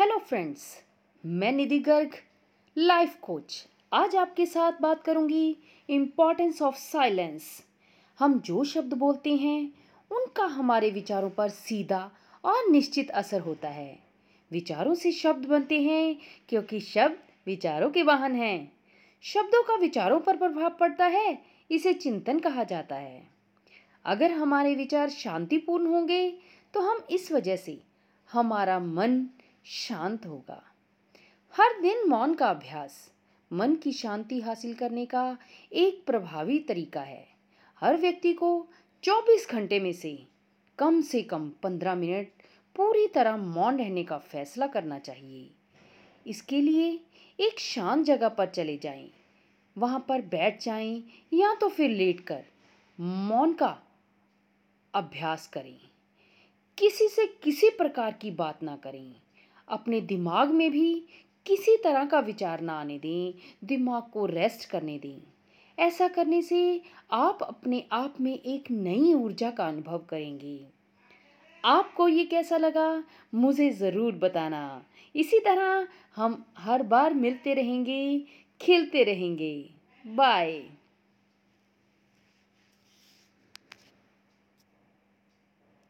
Hello friends मैं निधि Garg life coach आज आपके साथ बात करूँगी इम्पोर्टेंस ऑफ़ साइलेंस हम जो शब्द बोलते हैं, उनका हमारे विचारों पर सीधा और निश्चित असर होता है। विचारों से शब्द बनते हैं, क्योंकि शब्द विचारों के वाहन हैं। शब्दों का विचारों पर प्रभाव पड़ता है, इसे चिंतन कहा जाता है। अगर हमारे विचार शांतिपूर्ण होंगे तो हम इस वजह से हमारा मन शांत होगा। हर दिन मौन का अभ्यास मन की शांति हासिल करने का एक प्रभावी तरीका है। हर व्यक्ति को 24 घंटे में से कम से कम 15 मिनट पूरी तरह मौन रहने का फैसला करना चाहिए। इसके लिए एक शांत जगह पर चले जाएँ, वहाँ पर बैठ जाएँ या तो फिर लेटकर मौन का अभ्यास करें। किसी से किसी प्रकार की बात ना करें। अपने दिमाग में भी किसी तरह का विचार ना आने दें, दिमाग को रेस्ट करने दें। ऐसा करने से आप अपने आप में एक नई ऊर्जा का अनुभव करेंगे। आपको ये कैसा लगा, मुझे ज़रूर बताना। इसी तरह हम हर बार मिलते रहेंगे, खिलते रहेंगे। बाय